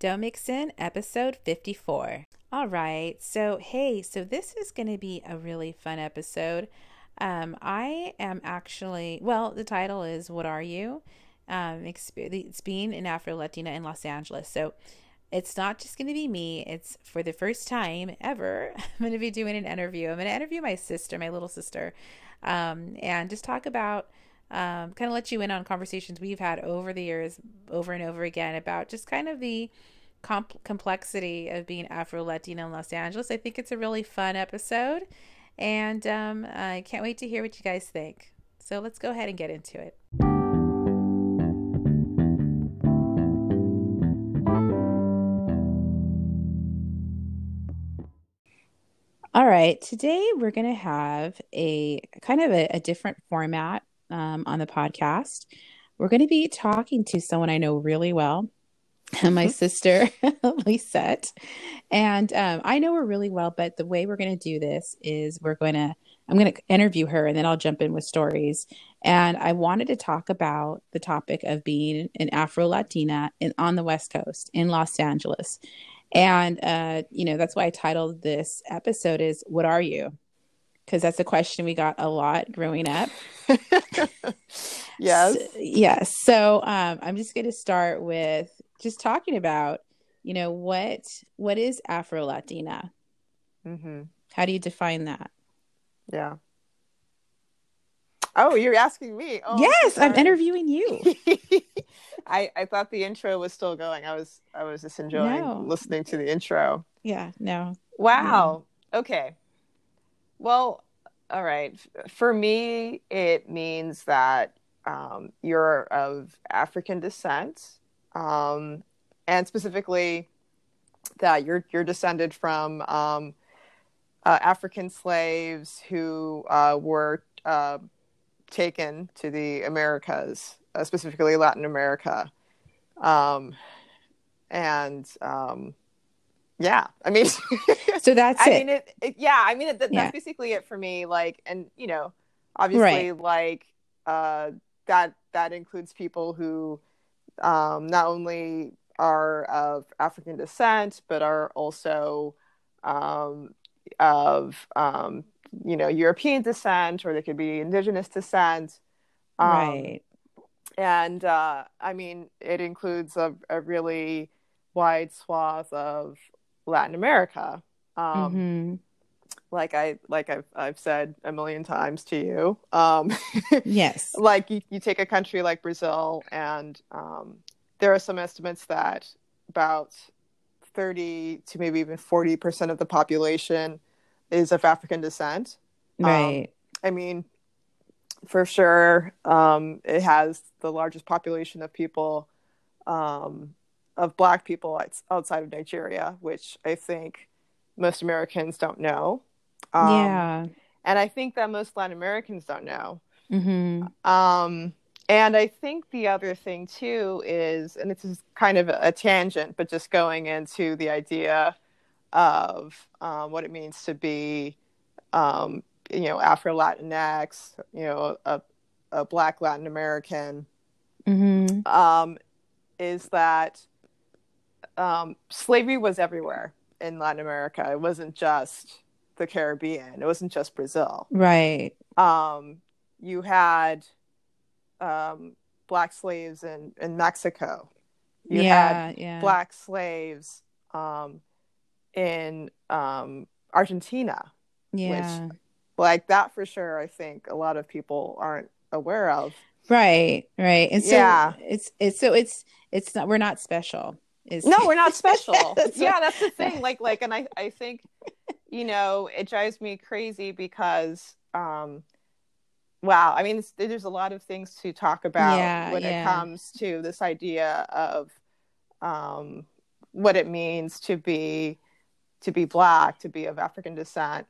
Don't Mix In, episode 54. All right, so hey, so this is going to be a really fun episode. Um, I am actually, well, the title is What Are You? Um, it's being an Afro Latina in Los Angeles. So it's not just going to be me. It's for the first time ever. I'm going to be doing an interview. I'm going to interview my sister, my little sister, um, and just talk about, um, kind of let you in on conversations we've had over the years, over and over again, about just kind of the comp- complexity of being Afro Latina in Los Angeles. I think it's a really fun episode, and um, I can't wait to hear what you guys think. So let's go ahead and get into it. All right, today we're going to have a kind of a, a different format um, on the podcast. We're going to be talking to someone I know really well, my sister, Lisette. And um, I know her really well, but the way we're going to do this is we're going to, I'm going to interview her and then I'll jump in with stories. And I wanted to talk about the topic of being an Afro Latina in, on the West Coast in Los Angeles. And, uh, you know, that's why I titled this episode is What Are You? Because that's a question we got a lot growing up. yes. So, yes. So um, I'm just going to start with just talking about, you know, what what is Afro Latina? Mm-hmm. How do you define that? Yeah. Oh, you're asking me. Oh, yes, I'm, I'm interviewing you. I I thought the intro was still going. I was I was just enjoying no. listening to the intro. Yeah. No. Wow. No. Okay. Well, all right. For me, it means that um, you're of African descent, um, and specifically that you're you're descended from um, uh, African slaves who uh, were uh, taken to the Americas, uh, specifically Latin America. Um, and um, yeah, I mean, so that's I it. mean, it, it yeah, I mean, it, that's yeah. basically it for me. Like, and you know, obviously, right. like uh, that that includes people who um, not only are of African descent, but are also um, of um, you know European descent, or they could be indigenous descent. Um, right. And uh, I mean, it includes a, a, really wide swath of Latin America. Um, mm-hmm. Like I like I've I've said a million times to you. Um, yes. Like you, you take a country like Brazil, and um, there are some estimates that about 30 to maybe even 40 percent of the population is of African descent. Um, right. I mean, for sure, um, it has the largest population of people, um, of Black people outside of Nigeria, which I think most Americans don't know. Um, yeah. And I think that most Latin Americans don't know. Mm-hmm. Um, and I think the other thing too is, and this is kind of a tangent, but just going into the idea of um, what it means to be, um, you know, Afro Latinx, you know, a, a Black Latin American, mm-hmm. um, is that um, slavery was everywhere in Latin America. It wasn't just the Caribbean. It wasn't just Brazil. Right. Um, you had um, black slaves in, in Mexico. You yeah, had yeah. black slaves um, in um, Argentina. Yeah. Which, like that for sure, I think a lot of people aren't aware of. Right, right. And so yeah. it's it's so it's it's not we're not special. Is no, we're not special. that's yeah, what... that's the thing. Like like and I I think you know, it drives me crazy because um wow, I mean there's a lot of things to talk about yeah, when yeah. it comes to this idea of um what it means to be to be black, to be of African descent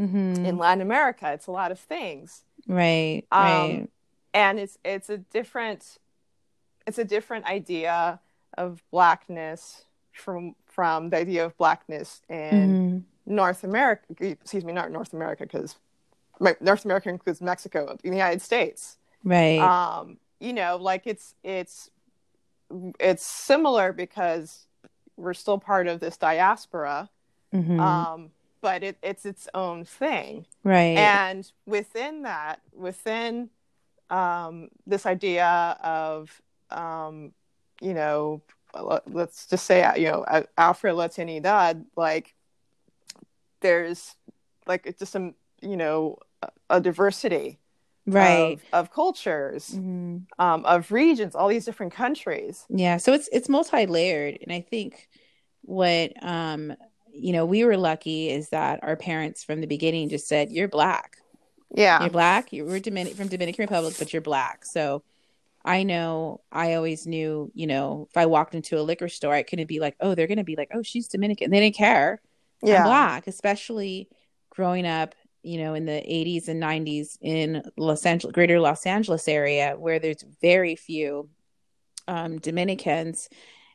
mm-hmm. in Latin America. It's a lot of things. Right. Um, right. And it's it's a different it's a different idea of blackness from from the idea of blackness in mm-hmm. North America. Excuse me, not North America, because North America includes Mexico, and the United States. Right. Um, you know, like it's it's it's similar because we're still part of this diaspora. Mm-hmm. Um, but it, it's its own thing. Right. And within that, within um, this idea of, um, you know, let's just say, you know, Afro Latinidad, like there's like it's just a, you know, a diversity right. of, of cultures mm-hmm. um, of regions all these different countries. Yeah so it's it's multi-layered and i think what um you know we were lucky is that our parents from the beginning just said you're black. Yeah. You're black you were Domin- from dominican republic but you're black so i know i always knew you know if i walked into a liquor store i couldn't be like oh they're gonna be like oh she's dominican they didn't care yeah I'm black especially growing up you know, in the 80s and 90s in Los Angeles, greater Los Angeles area, where there's very few um, Dominicans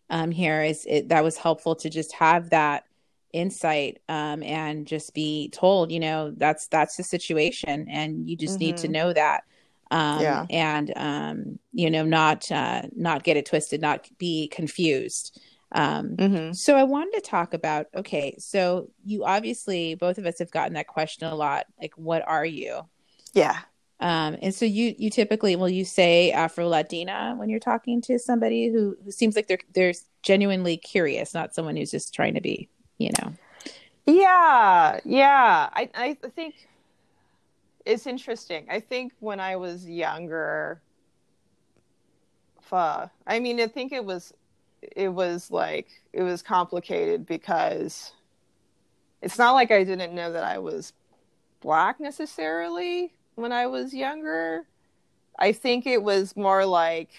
um, here, is it, that was helpful to just have that insight um, and just be told, you know, that's that's the situation, and you just mm-hmm. need to mm-hmm. know that. Um, yeah. and um, you know, not uh, not get it twisted, not be confused. Um, mm-hmm. So I wanted to talk about okay, so you obviously both of us have gotten that question a lot. Like, what are you? Yeah. Um, and so you you typically will you say Afro Latina when you're talking to somebody who, who seems like they're they're genuinely curious, not someone who's just trying to be, you know. Yeah, yeah. I I think it's interesting. I think when I was younger, uh, I mean, I think it was it was like it was complicated because it's not like I didn't know that I was black necessarily when I was younger. I think it was more like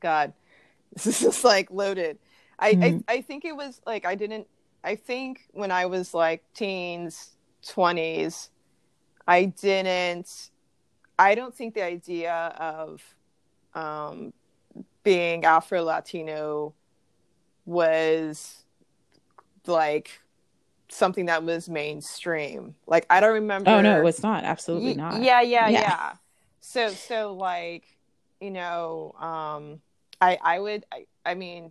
God, this is just like loaded. I, mm-hmm. I I think it was like I didn't I think when I was like teens, 20s, I didn't I don't think the idea of um, being Afro Latino was like something that was mainstream. Like I don't remember. Oh no, it was not. Absolutely not. Yeah, yeah, yeah, yeah. So so like you know, um, I I would I I mean.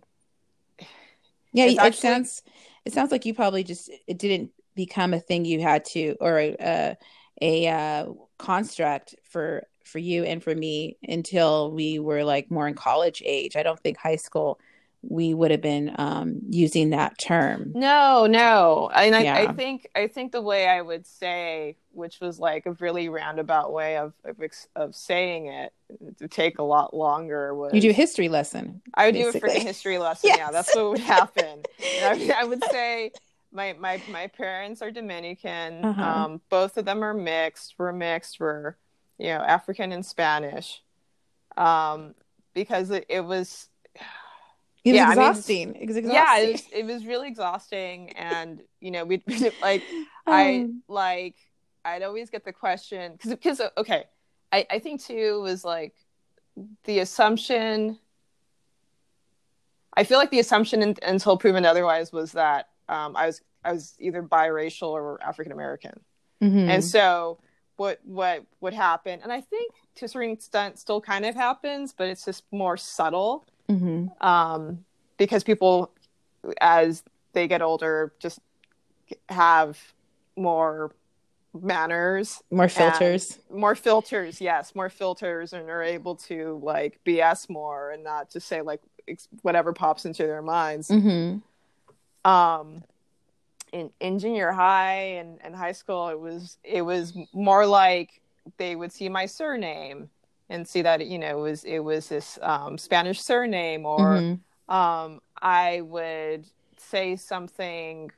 Yeah, it actually... sounds it sounds like you probably just it didn't become a thing you had to or a a, a uh, construct for for you and for me until we were like more in college age. I don't think high school we would have been um, using that term. No, no, and I, yeah. I, think I think the way I would say, which was like a really roundabout way of of, of saying it, to take a lot longer. Was you do a history lesson? I would basically. do a freaking history lesson. yes. Yeah, that's what would happen. I, I, would say. My, my my parents are Dominican. Uh-huh. Um, both of them are mixed. We're mixed. We're you know, African and Spanish, um, because it, it was. It yeah, exhausting. I mean, it was exhausting. Yeah, it was, it was really exhausting, and you know, we like um, I like I'd always get the question because because okay, I I think too was like the assumption. I feel like the assumption in, until proven otherwise was that um, I was I was either biracial or African American, mm-hmm. and so what what would happen and i think to a certain extent still kind of happens but it's just more subtle mm-hmm. um, because people as they get older just have more manners more filters more filters yes more filters and are able to like bs more and not just say like whatever pops into their minds mm-hmm. Um in, in junior high and, and high school it was it was more like they would see my surname and see that you know it was it was this um, Spanish surname or mm-hmm. um, I would say something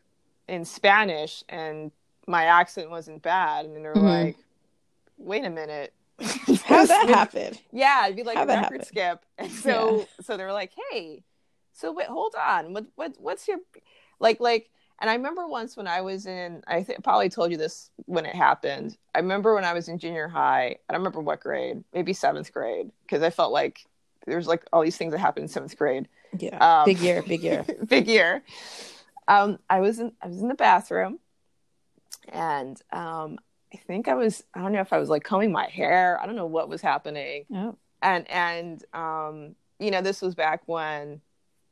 in Spanish and my accent wasn't bad and they're mm-hmm. like wait a minute how that happen yeah it'd be like How'd a record skip and so yeah. so they were like hey so wait, hold on. What what what's your like like and I remember once when I was in, I th- probably told you this when it happened. I remember when I was in junior high. I don't remember what grade, maybe seventh grade, because I felt like there was like all these things that happened in seventh grade. Yeah, um, big year, big year, big year. Um, I was in, I was in the bathroom, and um, I think I was, I don't know if I was like combing my hair. I don't know what was happening. Oh. And and um, you know, this was back when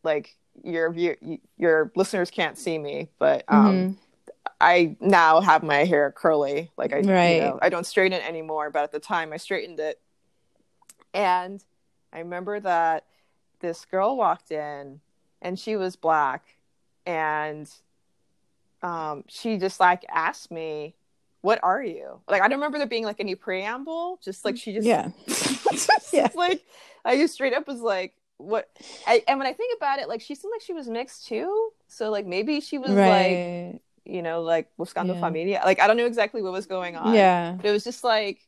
like your view, your listeners can't see me, but um, mm-hmm. I now have my hair curly. Like I, right. you know, I don't straighten it anymore, but at the time I straightened it. And I remember that this girl walked in, and she was black, and um, she just like asked me, "What are you?" Like I don't remember there being like any preamble. Just like she just yeah, just, yeah. Like I just straight up was like, what I, and when I think about it, like she seemed like she was mixed too. So like maybe she was right. like you know, like Buscando yeah. Familia. Like I don't know exactly what was going on. Yeah. But it was just like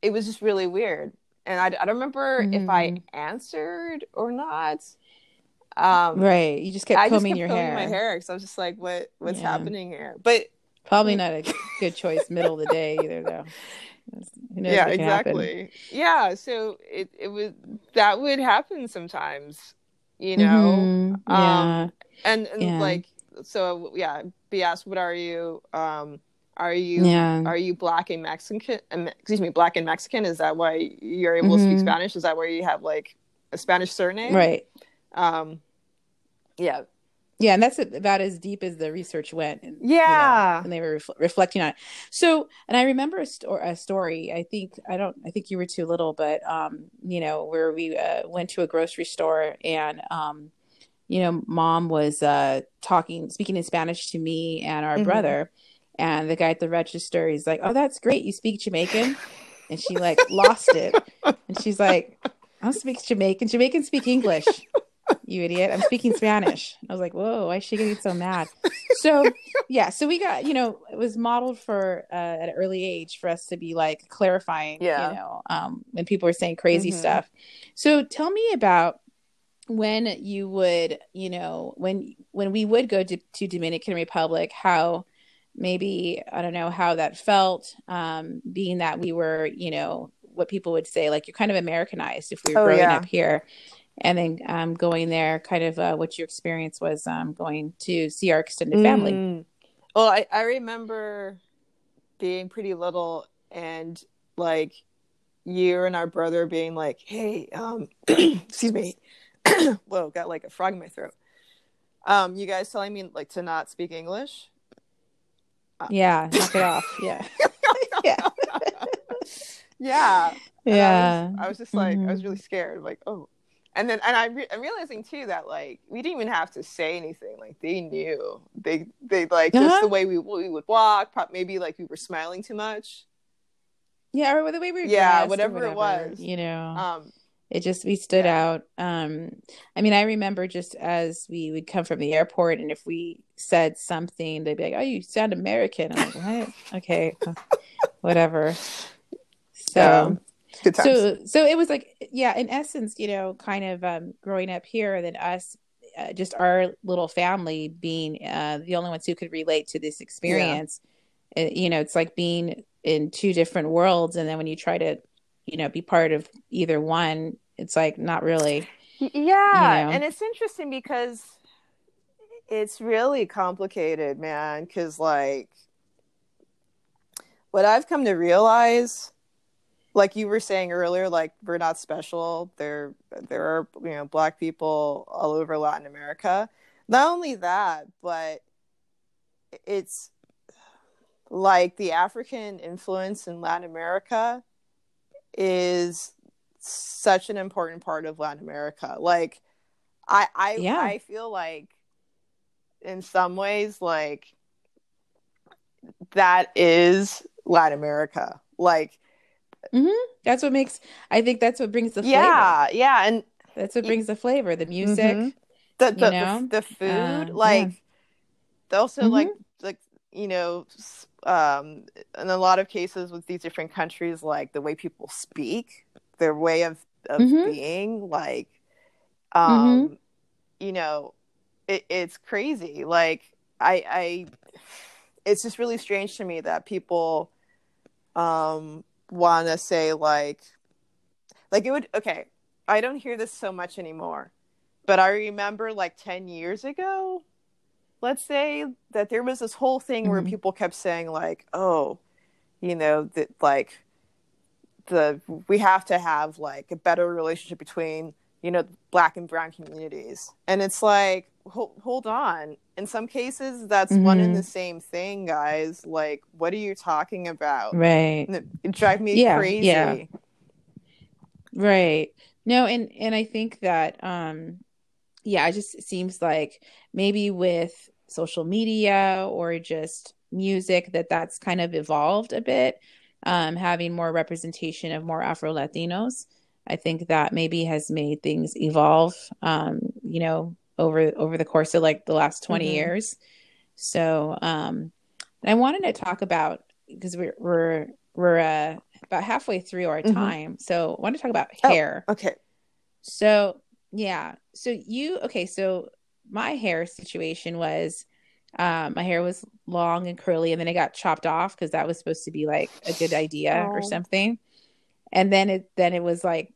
it was just really weird. And I, I don't remember mm-hmm. if I mm-hmm. answered or not. Um, right. You just kept I combing just kept your combing hair. my hair because I was just like, what what's yeah. happening here? But probably not a good choice middle of the day either though yeah exactly happen. yeah so it, it was that would happen sometimes you know mm-hmm. yeah. um and, and yeah. like so yeah be asked what are you um are you yeah. are you black and mexican um, excuse me black and mexican is that why you're able mm-hmm. to speak mm-hmm. spanish is that why you have like a spanish surname right um yeah yeah, and that's about as deep as the research went. And, yeah, you know, and they were ref- reflecting on it. So, and I remember a, sto- a, story. I think I don't. I think you were too little, but um, you know, where we uh, went to a grocery store and um, you know, mom was uh talking, speaking in Spanish to me and our mm-hmm. brother, and the guy at the register, he's like, "Oh, that's great. You speak Jamaican," and she like lost it, and she's like, "I don't speak Jamaican. Jamaicans speak English." You idiot. I'm speaking Spanish. I was like, whoa, why is she getting so mad? So, yeah, so we got, you know, it was modeled for uh, at an early age for us to be like clarifying, yeah. you know, um, when people were saying crazy mm-hmm. stuff. So tell me about when you would, you know, when when we would go to, to Dominican Republic, how maybe I don't know how that felt, um, being that we were, you know, what people would say, like you're kind of Americanized if we were oh, growing yeah. up here and then um, going there, kind of uh, what your experience was um, going to see our extended family. Mm. Well, I, I remember being pretty little and like you and our brother being like, hey, um, excuse me. Whoa, got like a frog in my throat. Um, you guys telling me like to not speak English? Uh, yeah, knock it off. Yeah. yeah. yeah. Yeah. I was, I was, just like, mm-hmm. I was really scared. Like, oh, and then and I re- I'm realizing too that like we didn't even have to say anything. Like they knew they they like uh-huh. just the way we we would walk. Maybe like we were smiling too much. Yeah, or the way we were yeah, whatever, whatever, it was. You know, um, it just we stood yeah. out. Um, I mean, I remember just as we would come from the airport, and if we said something, they'd be like, "Oh, you sound American." I'm like, "What? okay, whatever." So. Yeah Good times. So, so it was like, yeah, in essence, you know, kind of um, growing up here, then us, uh, just our little family being uh, the only ones who could relate to this experience. Yeah. It, you know, it's like being in two different worlds, and then when you try to, you know, be part of either one, it's like not really. Yeah, you know. and it's interesting because it's really complicated, man. Because like, what I've come to realize like you were saying earlier, like we're not special. There, there are you know black people all over Latin America. Not only that, but it's like the African influence in Latin America is such an important part of Latin America. Like, I, I, yeah. I feel like in some ways, like that is Latin America. Like Mm-hmm. That's what makes. I think that's what brings the flavor. Yeah, yeah, and that's what brings the flavor. The music, mm-hmm. the the, the, the food, uh, like yeah. also mm-hmm. like like you know, um, in a lot of cases with these different countries, like the way people speak, their way of of mm-hmm. being, like, um, you know, it, it's crazy. Like I, I, it's just really strange to me that people um want to say like like it would okay i don't hear this so much anymore but i remember like 10 years ago let's say that there was this whole thing mm-hmm. where people kept saying like oh you know that like the we have to have like a better relationship between you know black and brown communities and it's like hold, hold on. In some cases that's mm-hmm. one and the same thing guys. Like what are you talking about? Right. It drive me yeah, crazy. yeah. right. No and and i think that um yeah it just seems like maybe with social media or just music that that's kind of evolved a bit um having more representation of more afro latinos I think that maybe has made things evolve, um, you know, over over the course of like the last 20 mm-hmm. years. So, um, I wanted to talk about because we're we're we're uh, about halfway through our mm-hmm. time. So, I want to talk about oh, hair. Oh, okay. So, yeah. So you okay? So my hair situation was um, my hair was long and curly, and then it got chopped off because that was supposed to be like a good idea oh. or something and then it then it was like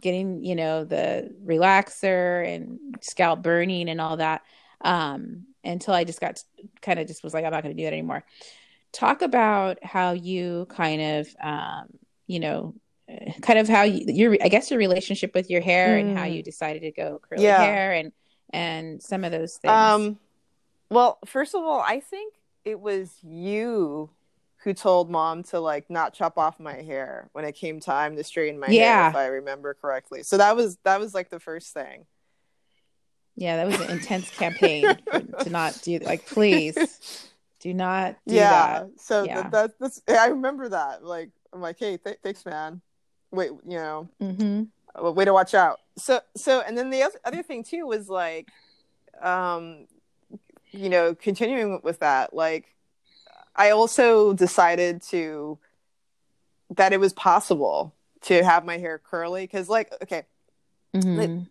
getting you know the relaxer and scalp burning and all that um until i just got kind of just was like i'm not going to do that anymore talk about how you kind of um you know kind of how you, your i guess your relationship with your hair mm. and how you mm. decided to go curly yeah. hair and and some of those things um well first of all i think it was you who told mom to like not chop off my hair when it came time to straighten my yeah. hair if i remember correctly so that was that was like the first thing yeah that was an intense campaign to not do like please do not do yeah that. so yeah. That, that, that's i remember that like i'm like hey th- thanks man wait you know mm-hmm. Way to watch out so so and then the other, other thing too was like um you know continuing with that like I also decided to that it was possible to have my hair curly because, like, okay. Mm-hmm.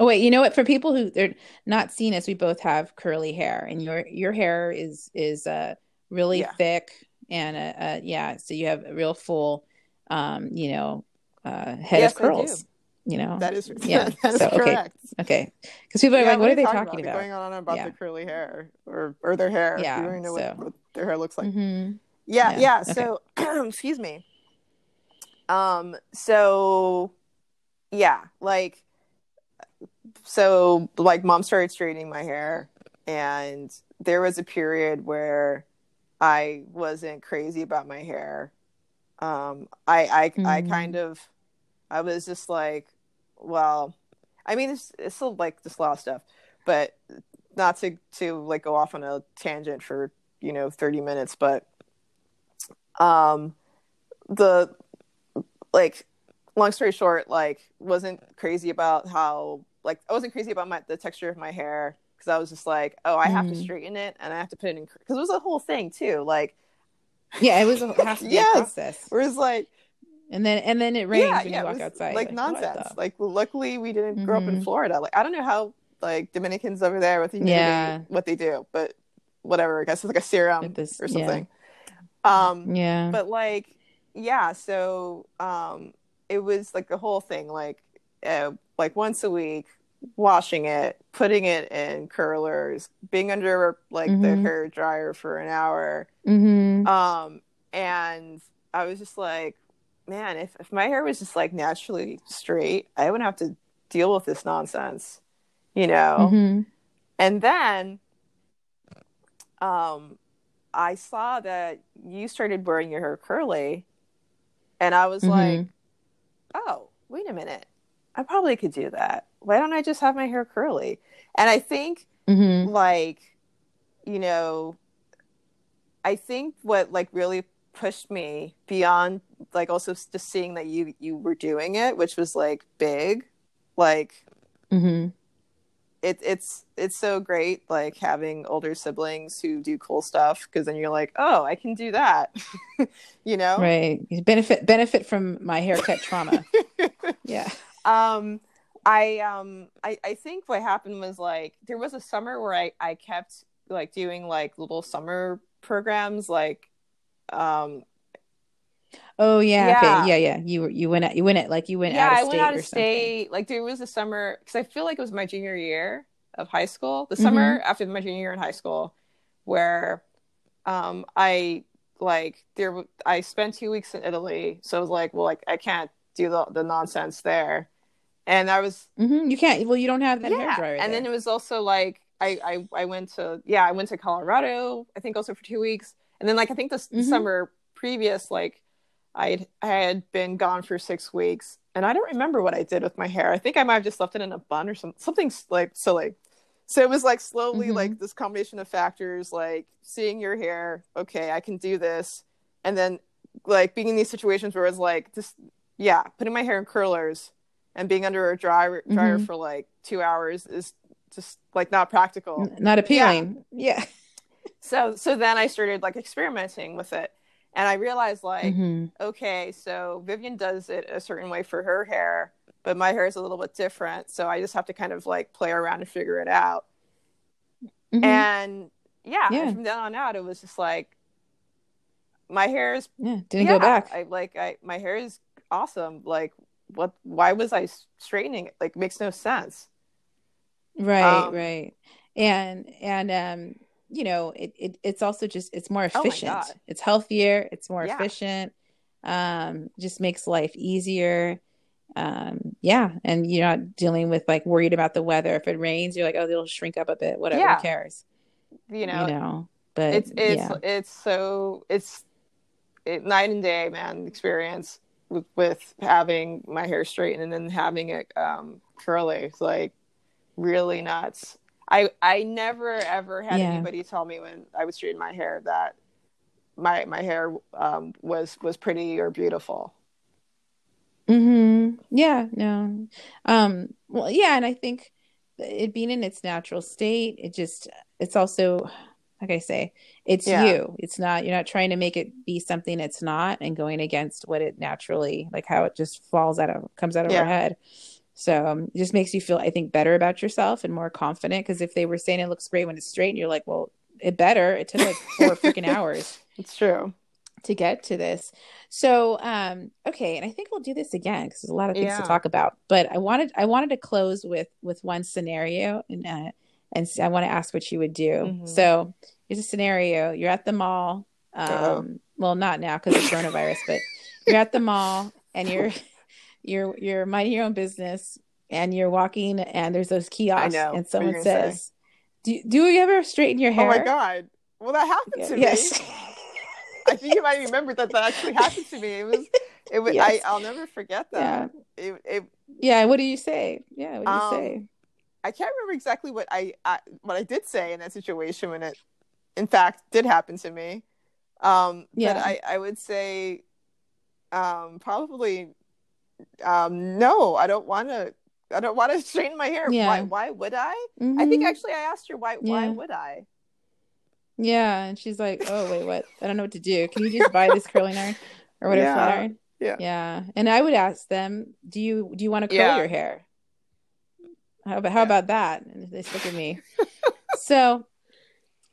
oh wait, you know what? For people who they're not seeing us, we both have curly hair, and your your hair is is uh really yeah. thick and uh, uh, yeah, so you have a real full, um, you know, uh, head yes, of curls you know that is yeah that is so, correct okay because people are yeah, like what, are they talking about, about? going on about yeah. the curly hair or or their hair yeah you don't know so. what, what, their hair looks like mm-hmm. yeah yeah, yeah. Okay. so excuse me um so yeah like so like mom started straightening my hair and there was a period where i wasn't crazy about my hair um i i, mm-hmm. I kind of I was just like, well, I mean, it's, it's still like lot of stuff, but not to to like go off on a tangent for you know 30 minutes, but um, the like long story short, like wasn't crazy about how like I wasn't crazy about my the texture of my hair because I was just like, oh, I have mm. to straighten it and I have to put it in because it was a whole thing too, like. Yeah, it was a half yes. process. Whereas like and then and then it rains yeah, when yeah, you walk outside. Like, like nonsense. Like luckily we didn't mm-hmm. grow up in mm-hmm. Florida. Like I don't know how like Dominicans over there what they yeah. what they do, but whatever. I guess it's like a serum this, or something. Yeah. Um yeah. But like yeah, so um it was like the whole thing, like uh, like once a week, washing it, putting it in curlers, being under like mm-hmm. the hair dryer for an hour. Mm-hmm. Um and I was just like, man, if, if my hair was just like naturally straight, I wouldn't have to deal with this nonsense, you know? Mm-hmm. And then um, I saw that you started wearing your hair curly, and I was mm-hmm. like, oh, wait a minute. I probably could do that. Why don't I just have my hair curly? And I think, mm-hmm. like, you know, I think what like really pushed me beyond like also just seeing that you you were doing it which was like big. Like mm-hmm. it, it's it's so great like having older siblings who do cool stuff because then you're like oh i can do that. You know? Right. Benefit benefit from my haircut trauma. Yeah. Um I um I, I think what happened was like there was a summer where I, I kept like doing like little summer programs like um Oh yeah, yeah, okay. yeah, yeah. You were you went out, you went it like you went yeah, out of state. I went out of state. Like there was a summer because I feel like it was my junior year of high school, the summer mm-hmm. after my junior year in high school, where um I like there I spent two weeks in Italy, so I was like, well, like I can't do the the nonsense there, and I was mm-hmm. you can't. Well, you don't have that yeah. hair dryer. And there. then it was also like I, I I went to yeah I went to Colorado I think also for two weeks, and then like I think the mm-hmm. summer previous like I I had been gone for six weeks, and I don't remember what I did with my hair. I think I might have just left it in a bun or some, something like silly. So it was like slowly mm-hmm. like this combination of factors, like seeing your hair, okay, I can do this, and then like being in these situations where it's like just yeah, putting my hair in curlers and being under a dryer dryer mm-hmm. for like two hours is just like not practical, not appealing. Yeah. yeah. So so then I started like experimenting with it and I realized, like, mm-hmm. okay, so Vivian does it a certain way for her hair, but my hair is a little bit different. So I just have to kind of like play around and figure it out. Mm-hmm. And yeah, yeah. From then on out, it was just like, my hair is yeah didn't yeah, go back. I like I my hair is awesome. Like what? Why was I straightening it? Like makes no sense. Right, um, right, and and um you know, it, it it's also just it's more oh efficient. Oh it's healthier. It's more yeah. efficient. Um, just makes life easier. Um, yeah, and you're not dealing with like worried about the weather. If it rains, you're like, oh, it'll shrink up a bit. Whatever, yeah. who cares? You know, you know. But it's it's yeah. it's so it's it, night and day, man. Experience with with having my hair straightened and then having it um curly. It's like really nuts. I I never ever had yeah. anybody tell me when I was straightening my hair that my my hair um, was was pretty or beautiful. Hmm. Yeah. No. Um. Well. Yeah. And I think it being in its natural state, it just it's also like I say, it's yeah. you. It's not you're not trying to make it be something it's not and going against what it naturally like how it just falls out of comes out of yeah. our head. So um, it just makes you feel, I think, better about yourself and more confident. Because if they were saying it looks great when it's straight, and you're like, well, it better. It took like four freaking hours. It's true to get to this. So, um, okay, and I think we'll do this again because there's a lot of things yeah. to talk about. But I wanted, I wanted to close with with one scenario, and uh, and I want to ask what you would do. Mm-hmm. So, here's a scenario: you're at the mall. Um, well, not now because of coronavirus, but you're at the mall and you're you're you're minding your own business and you're walking and there's those kiosks and someone says, "Do do you ever straighten your hair?" Oh my god! Well, that happened to yes. me. I think you might remember that that actually happened to me. It was it was yes. I I'll never forget that. Yeah. It, it, yeah. What do you say? Yeah. What do you um, say? I can't remember exactly what I, I what I did say in that situation when it, in fact, did happen to me. Um, yeah. But I I would say, um, probably um, no, I don't want to. I don't want to straighten my hair. Yeah. Why? Why would I? Mm-hmm. I think mm-hmm. actually I asked her why. Yeah. Why would I? Yeah, and she's like, "Oh wait, what? I don't know what to do. Can you just buy this curling iron or whatever yeah. flat iron?" Yeah. Yeah, and I would ask them, "Do you do you want to curl yeah. your hair? How about how about that?" And they stick with me. so,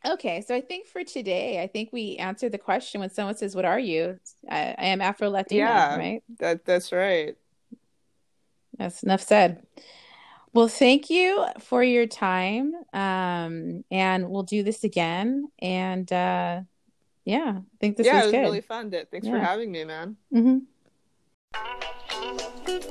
okay, so I think for today, I think we answered the question when someone says, "What are you?" I, I am Afro Latina, yeah, right? That that's right. That's enough said. Well, thank you for your time. Um, and we'll do this again. And uh, yeah, I think this yeah, was, was good. really fun. Thanks yeah. for having me, man. Mm-hmm.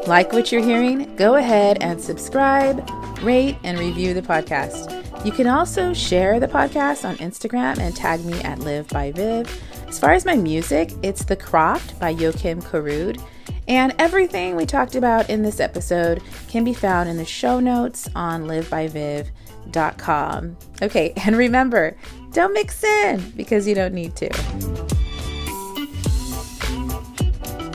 Like what you're hearing? Go ahead and subscribe, rate, and review the podcast. You can also share the podcast on Instagram and tag me at Liv by Viv. As far as my music, it's The Croft by Joakim Karud. And everything we talked about in this episode can be found in the show notes on livbyviv.com. Okay, and remember, don't mix in because you don't need to.